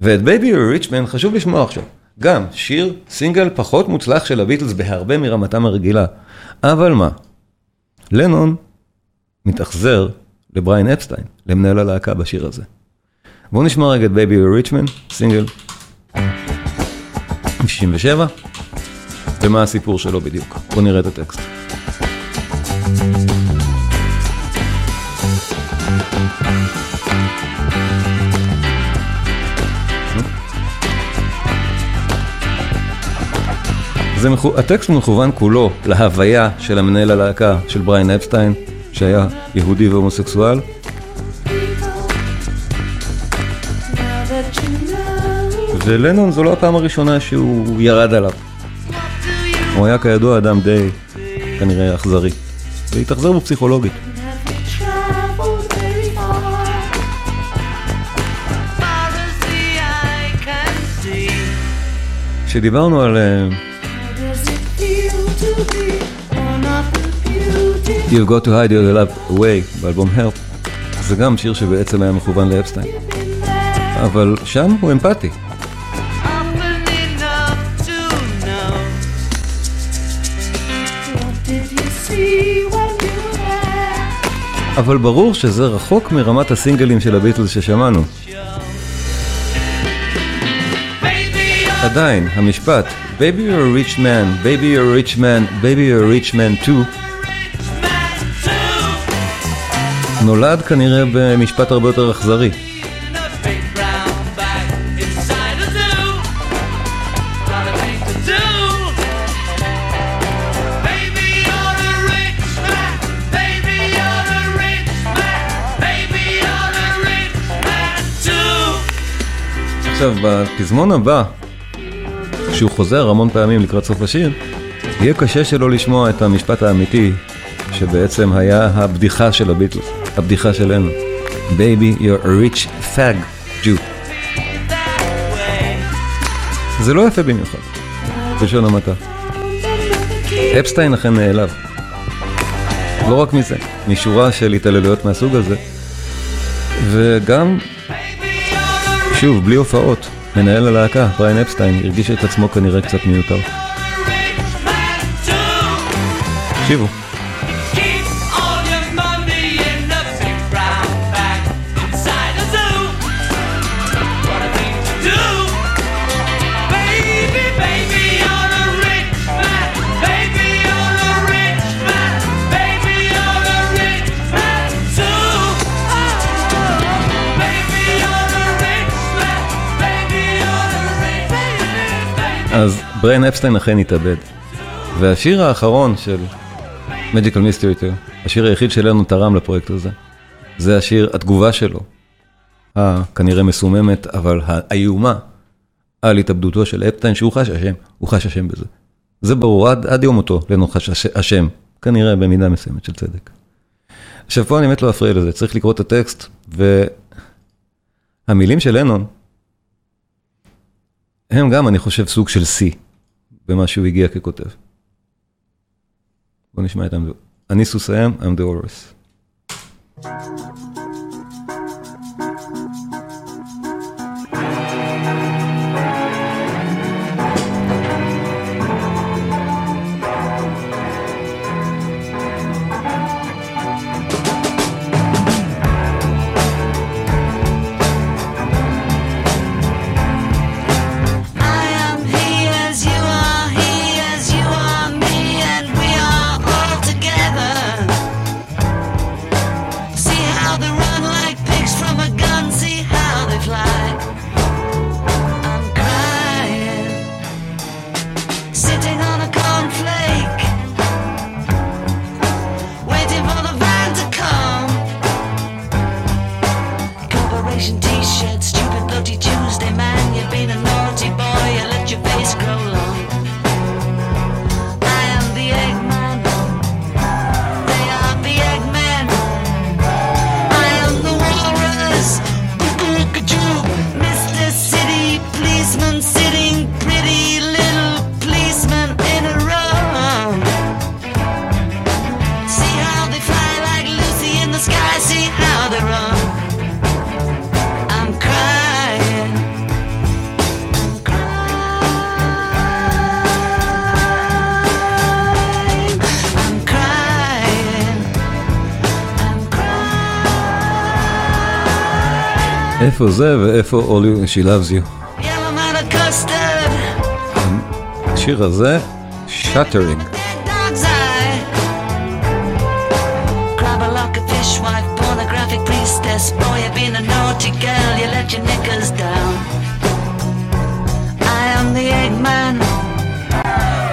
ואת Baby Rich Man חשוב לשמוע עכשיו. גם שיר סינגל פחות מוצלח של הביטלס בהרבה מרמתם הרגילה. אבל מה? לנון מתאכזר לבריין אפסטיין, למנהל הלהקה בשיר הזה. בואו נשמע רגע את Baby Rich Man, סינגל מ-67, ומה הסיפור שלו בדיוק. בואו נראה את הטקסט. זה מכו... הטקסט מכוון כולו להוויה של המנהל הלהקה של בריין אפסטיין, שהיה יהודי והומוסקסואל. ולנון זו לא הפעם הראשונה שהוא ירד עליו. הוא היה כידוע אדם די, כנראה, אכזרי. והתאכזר בו פסיכולוגית. כשדיברנו על... You've got to hide your love away באלבום Help, זה גם שיר שבעצם היה מכוון לאפסטיין. אבל שם הוא אמפתי. אבל ברור שזה רחוק מרמת הסינגלים של הביטלס ששמענו. עדיין, המשפט Baby you're a rich man, baby you're a rich man, baby you're a rich man too נולד כנראה במשפט הרבה יותר אכזרי. עכשיו, בפזמון הבא, כשהוא חוזר המון פעמים לקראת סוף השיר, יהיה קשה שלא לשמוע את המשפט האמיתי, שבעצם היה הבדיחה של הביטלס, הבדיחה שלנו. Baby, you're a rich fag Jew. זה לא יפה במיוחד, בלשון המעטה. אפסטיין אכן נעלב. לא רק מזה, משורה של התעללויות מהסוג הזה, וגם, שוב, בלי הופעות, מנהל הלהקה, בריין אפסטיין, הרגיש את עצמו כנראה קצת מיותר. תקשיבו. אז בריין אפסטיין אכן התאבד. והשיר האחרון של Magical Mystery 2, השיר היחיד שלנו תרם לפרויקט הזה, זה השיר, התגובה שלו, הכנראה מסוממת, אבל האיומה, על התאבדותו של אפטיין, שהוא חש אשם, הוא חש אשם בזה. זה ברור, עד, עד יום מותו, לנו חש אשם, כנראה במידה מסוימת של צדק. עכשיו פה אני באמת לא אפריע לזה, צריך לקרוא את הטקסט, והמילים של לנון, הם גם, אני חושב, סוג של שיא במה שהוא הגיע ככותב. בוא נשמע את אני סוסיהם, I'm the Horus. איפה זה ואיפה All She Loves You. Yellow man of custard, השיר הזה, Shattering. that dog's eye. Grab a lock of fishwife, pornographic priestess. Boy, you've been a naughty girl, you let your knickers down. I am the Eggman.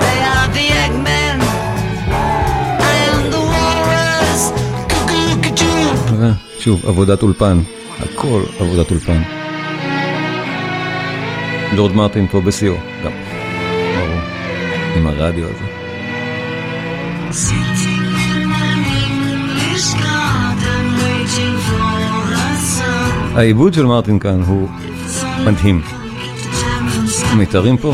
They are the Eggmen. I am the walrus. Cuckoo-cuckoo. ו- שוב, עבודת אולפן. הכל עבודת אולפן. לורד מרטין פה בשיאו, גם. ברור. עם הרדיו הזה. העיבוד של מרטין כאן הוא מדהים. מתארים פה?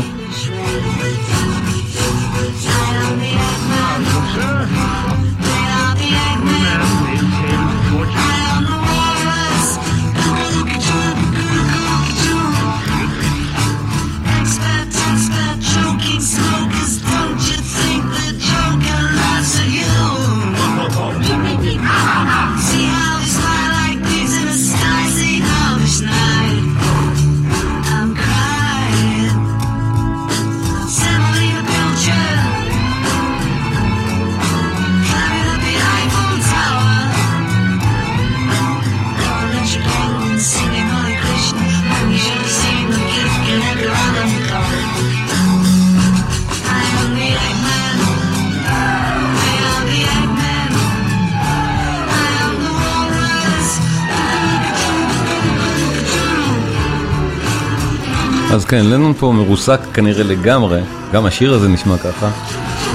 כן, לנון פה מרוסק כנראה לגמרי, גם השיר הזה נשמע ככה,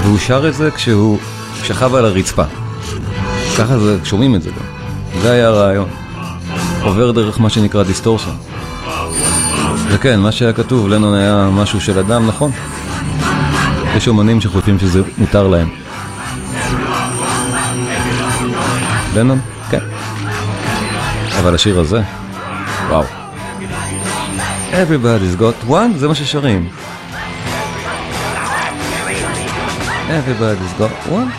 והוא שר את זה כשהוא שכב על הרצפה. ככה זה, שומעים את זה גם. זה היה הרעיון. עובר דרך מה שנקרא distortion. וכן, מה שהיה כתוב, לנון היה משהו של אדם, נכון? יש אומנים שחושבים שזה מותר להם. לנון? כן. אבל השיר הזה, וואו. Everybody's got one, זה מה ששרים. Everybody's got one.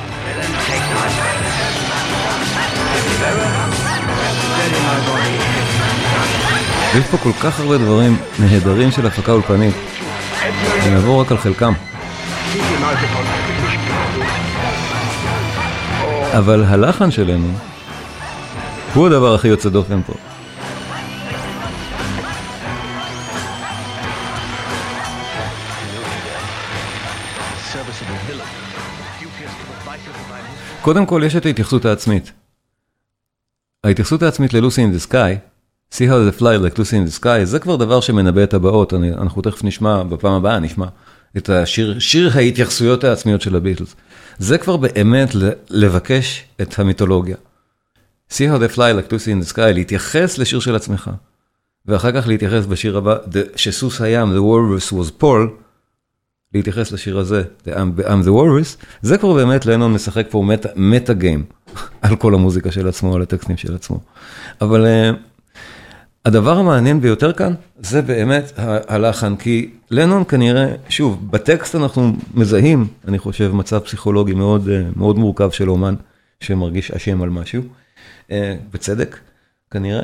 יש פה כל כך הרבה דברים נהדרים של הפקה אולפנית. אני אעבור רק על חלקם. אבל הלחן שלנו הוא הדבר הכי יוצא דופן פה. קודם כל יש את ההתייחסות העצמית. ההתייחסות העצמית ללוסי in the sky, see how they fly like Lucy in the sky, זה כבר דבר שמנבא את הבאות, אני, אנחנו תכף נשמע, בפעם הבאה נשמע את השיר, שיר ההתייחסויות העצמיות של הביטלס. זה כבר באמת לבקש את המיתולוגיה. see how they fly like Lucy in the sky, להתייחס לשיר של עצמך. ואחר כך להתייחס בשיר הבא, the- שסוס הים, the walrus was Paul, להתייחס לשיר הזה, I'm, I'm the walrus, זה כבר באמת לנון משחק פה מטה, מטה גיים על כל המוזיקה של עצמו, על הטקסטים של עצמו. אבל uh, הדבר המעניין ביותר כאן, זה באמת הלחן, כי לנון כנראה, שוב, בטקסט אנחנו מזהים, אני חושב, מצב פסיכולוגי מאוד, uh, מאוד מורכב של אומן, שמרגיש אשם על משהו, uh, בצדק, כנראה.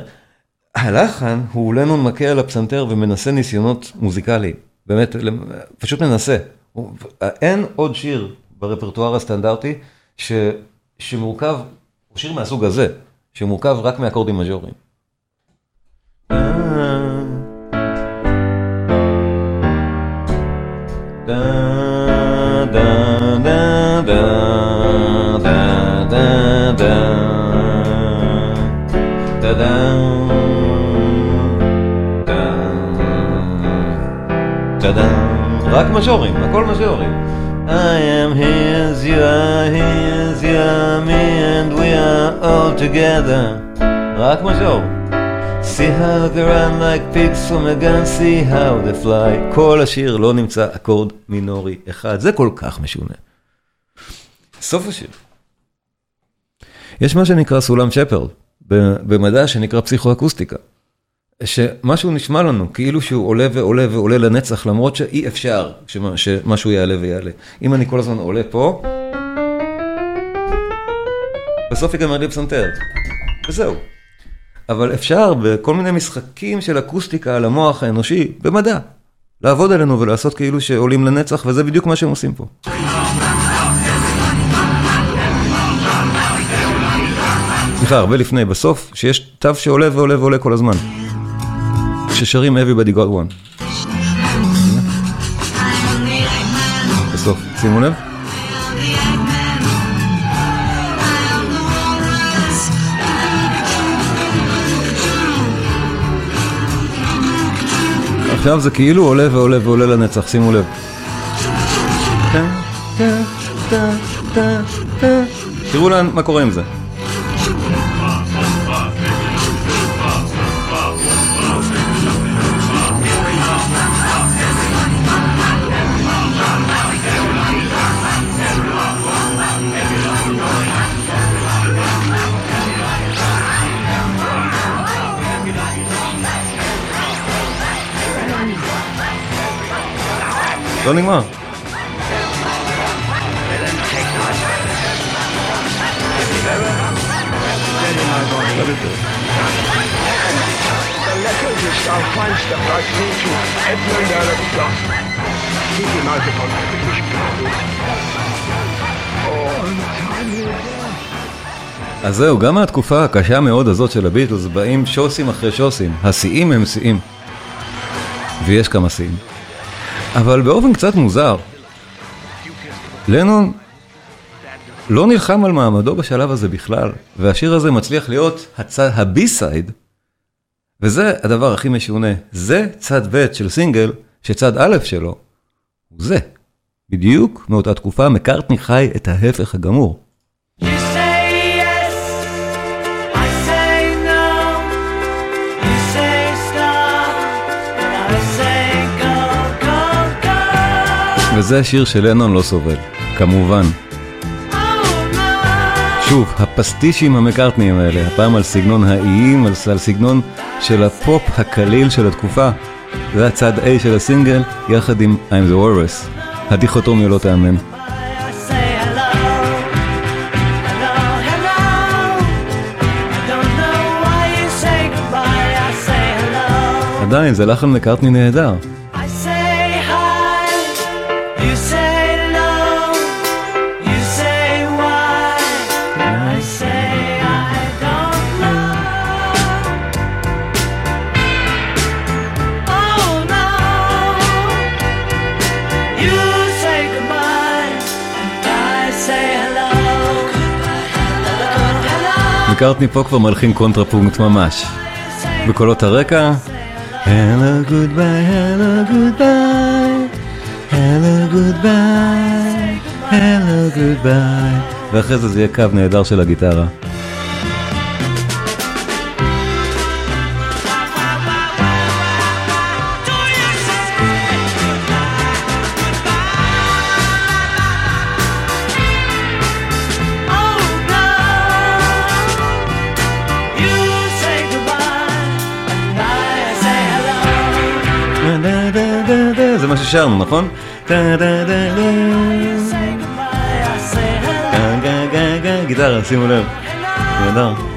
הלחן הוא לנון מכה על הפסנתר ומנסה ניסיונות מוזיקליים. באמת, פשוט מנסה. אין עוד שיר ברפרטואר הסטנדרטי ש, שמורכב, הוא שיר מהסוג הזה, שמורכב רק מאקורדים מז'וריים. טאדאם, רק מז'ורים, הכל מז'ורים. I am his, you are his, you are me and we are all together. רק מז'ור. See how they run like pigs from a gun, see how they fly. כל השיר לא נמצא אקורד מינורי אחד, זה כל כך משונה. סוף השיר. יש מה שנקרא סולם שפרד, במדע שנקרא פסיכואקוסטיקה. שמשהו נשמע לנו כאילו שהוא עולה ועולה ועולה לנצח למרות שאי אפשר שמשהו יעלה ויעלה. אם אני כל הזמן עולה פה, בסוף ייגמר לי הפסנתר. וזהו. אבל אפשר בכל מיני משחקים של אקוסטיקה על המוח האנושי, במדע, לעבוד עלינו ולעשות כאילו שעולים לנצח, וזה בדיוק מה שהם עושים פה. סליחה, הרבה לפני, בסוף, שיש תו שעולה ועולה ועולה כל הזמן. כששרים Everybody Got One. בסוף, שימו לב. עכשיו זה כאילו עולה ועולה ועולה לנצח, שימו לב. טה, טה, טה. תראו לאן, מה קורה עם זה. Von wirklich אז זהו, גם מהתקופה הקשה מאוד הזאת של הביטלס באים שוסים אחרי שוסים. השיאים הם שיאים. ויש כמה שיאים. אבל באופן קצת מוזר, לנון לא נלחם על מעמדו בשלב הזה בכלל, והשיר הזה מצליח להיות הצד, הבי-סייד, וזה הדבר הכי משונה. זה צד ב' של סינגל, שצד א' שלו הוא זה. בדיוק מאותה תקופה מקארטני חי את ההפך הגמור. You say וזה השיר שלנון לא סובל, כמובן. שוב, הפסטישים המקארטניים האלה, הפעם על סגנון האיים, על, על סגנון של הפופ הקליל של התקופה. זה הצד A של הסינגל, יחד עם I'm the Walrus. הדיכוטומיה לא תאמן. עדיין, זה לחן מקארטני נהדר. מקארטני פה כבר מלחין קונטרפונקט ממש. בקולות הרקע, Hello goodbye, hello goodbye, goodbye, hello goodbye. ואחרי זה זה יהיה קו נהדר של הגיטרה. Oh. זה מה ששרנו, נכון? גיטרה, שימו לב. נהדר.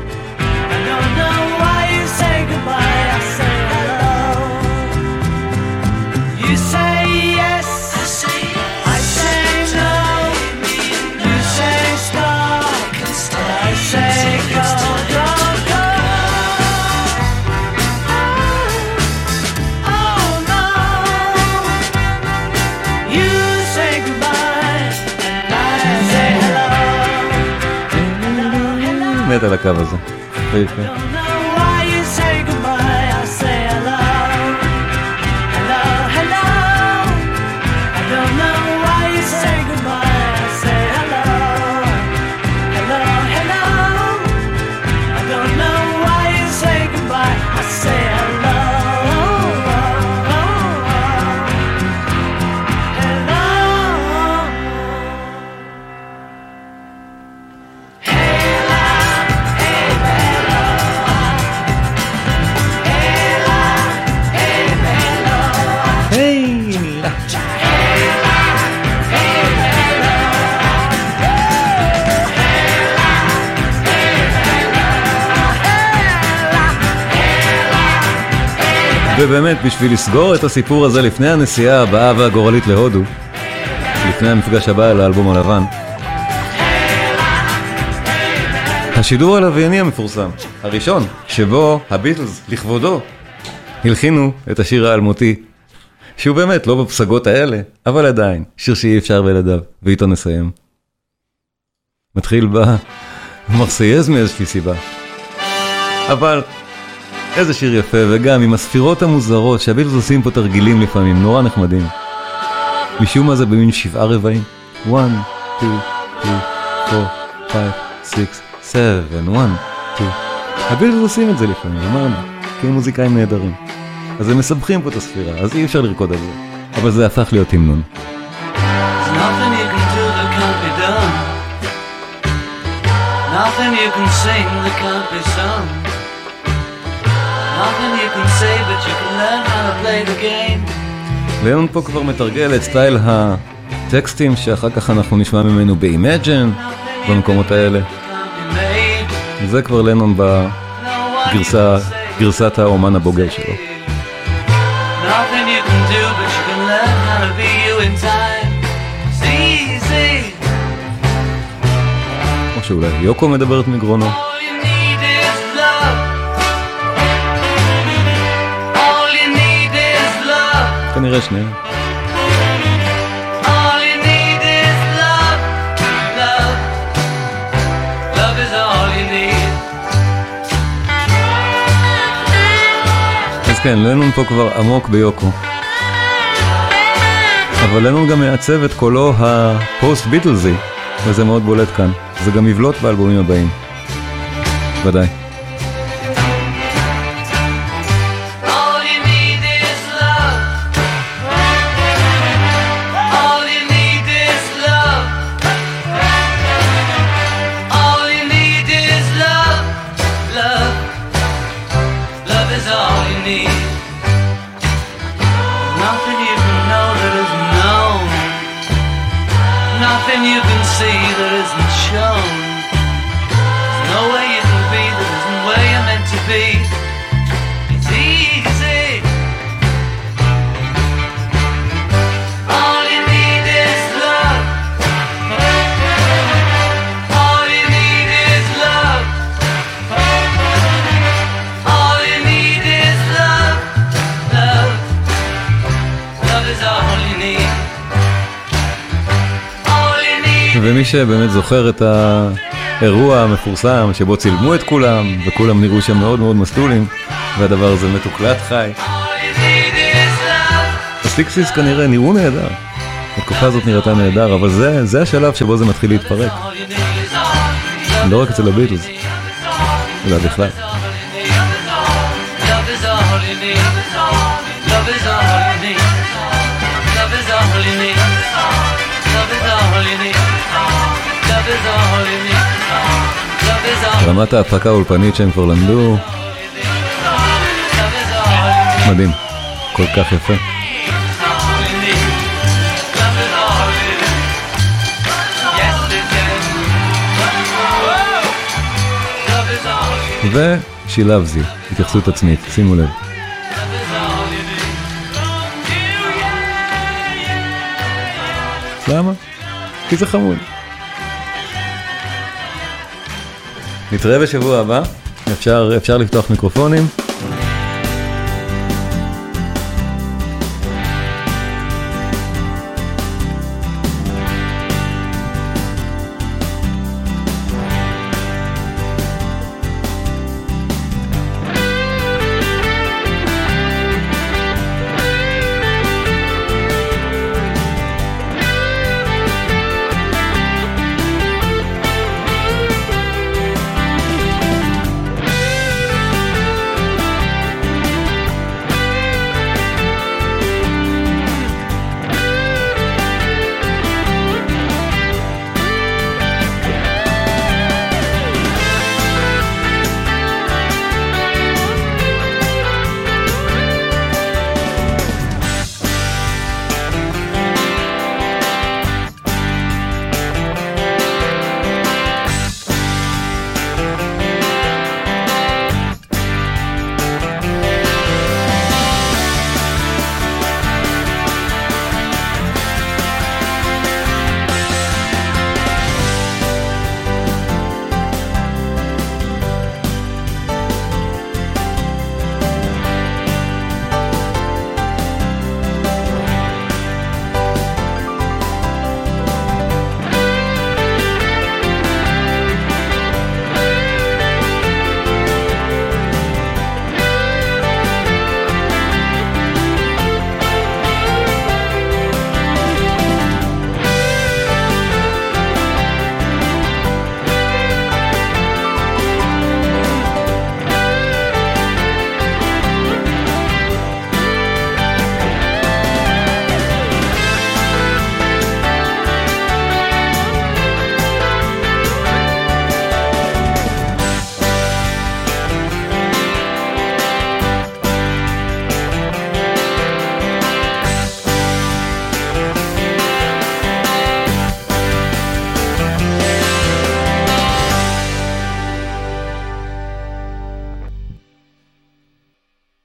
מת על ובאמת, בשביל לסגור את הסיפור הזה לפני הנסיעה הבאה והגורלית להודו, לפני המפגש הבא אל האלבום הלבן, השידור הלווייני המפורסם, הראשון, שבו הביטלס, לכבודו, הלחינו את השיר האלמותי, שהוא באמת לא בפסגות האלה, אבל עדיין, שיר שאי אפשר בלעדיו, ואיתו נסיים. מתחיל במרסייז מאיזושהי סיבה. אבל איזה שיר יפה, וגם עם הספירות המוזרות שהביטלס עושים פה תרגילים לפעמים, נורא נחמדים. משום מה זה במין שבעה רבעים. 1, 2, 3, 4, 5, 6, 7, 1, 2. הביטלס עושים את זה לפעמים, אמרנו, כי הם מוזיקאים נהדרים. אז הם מסבכים פה את הספירה, אז אי אפשר לרקוד על זה. אבל זה הפך להיות המנון. Nothing you can sing that can't be sung. ליאון פה כבר מתרגל את סטייל הטקסטים שאחר כך אנחנו נשמע ממנו ב-Imagine במקומות האלה. זה כבר לנון No one בגרסה, can say. גרסת האומן הבוגר שלו. או שאולי יוקו מדברת מגרונו. You need. אז כן, לנון פה כבר עמוק ביוקו. אבל לנון גם מעצב את קולו הפוסט ביטלזי, וזה מאוד בולט כאן. זה גם יבלוט באלבומים הבאים. ודאי. See that isn't shown. There's no way you can be that isn't where you're meant to be. ומי שבאמת זוכר את האירוע המפורסם שבו צילמו את כולם, וכולם נראו שם מאוד מאוד מסטולים, והדבר הזה מתוקלט חי. הסיקסיס כנראה נראו נהדר. התקופה הזאת נראתה נהדר, אבל זה, זה השלב שבו זה מתחיל להתפרק. לא רק אצל הביטלס, אלא בכלל. Love is all רמת ההפקה האולפנית שהם כבר למדו, מדהים. כל כך יפה. ו-She התייחסות עצמית, שימו לב. למה? כי זה חמוד. נתראה בשבוע הבא, אפשר, אפשר לפתוח מיקרופונים.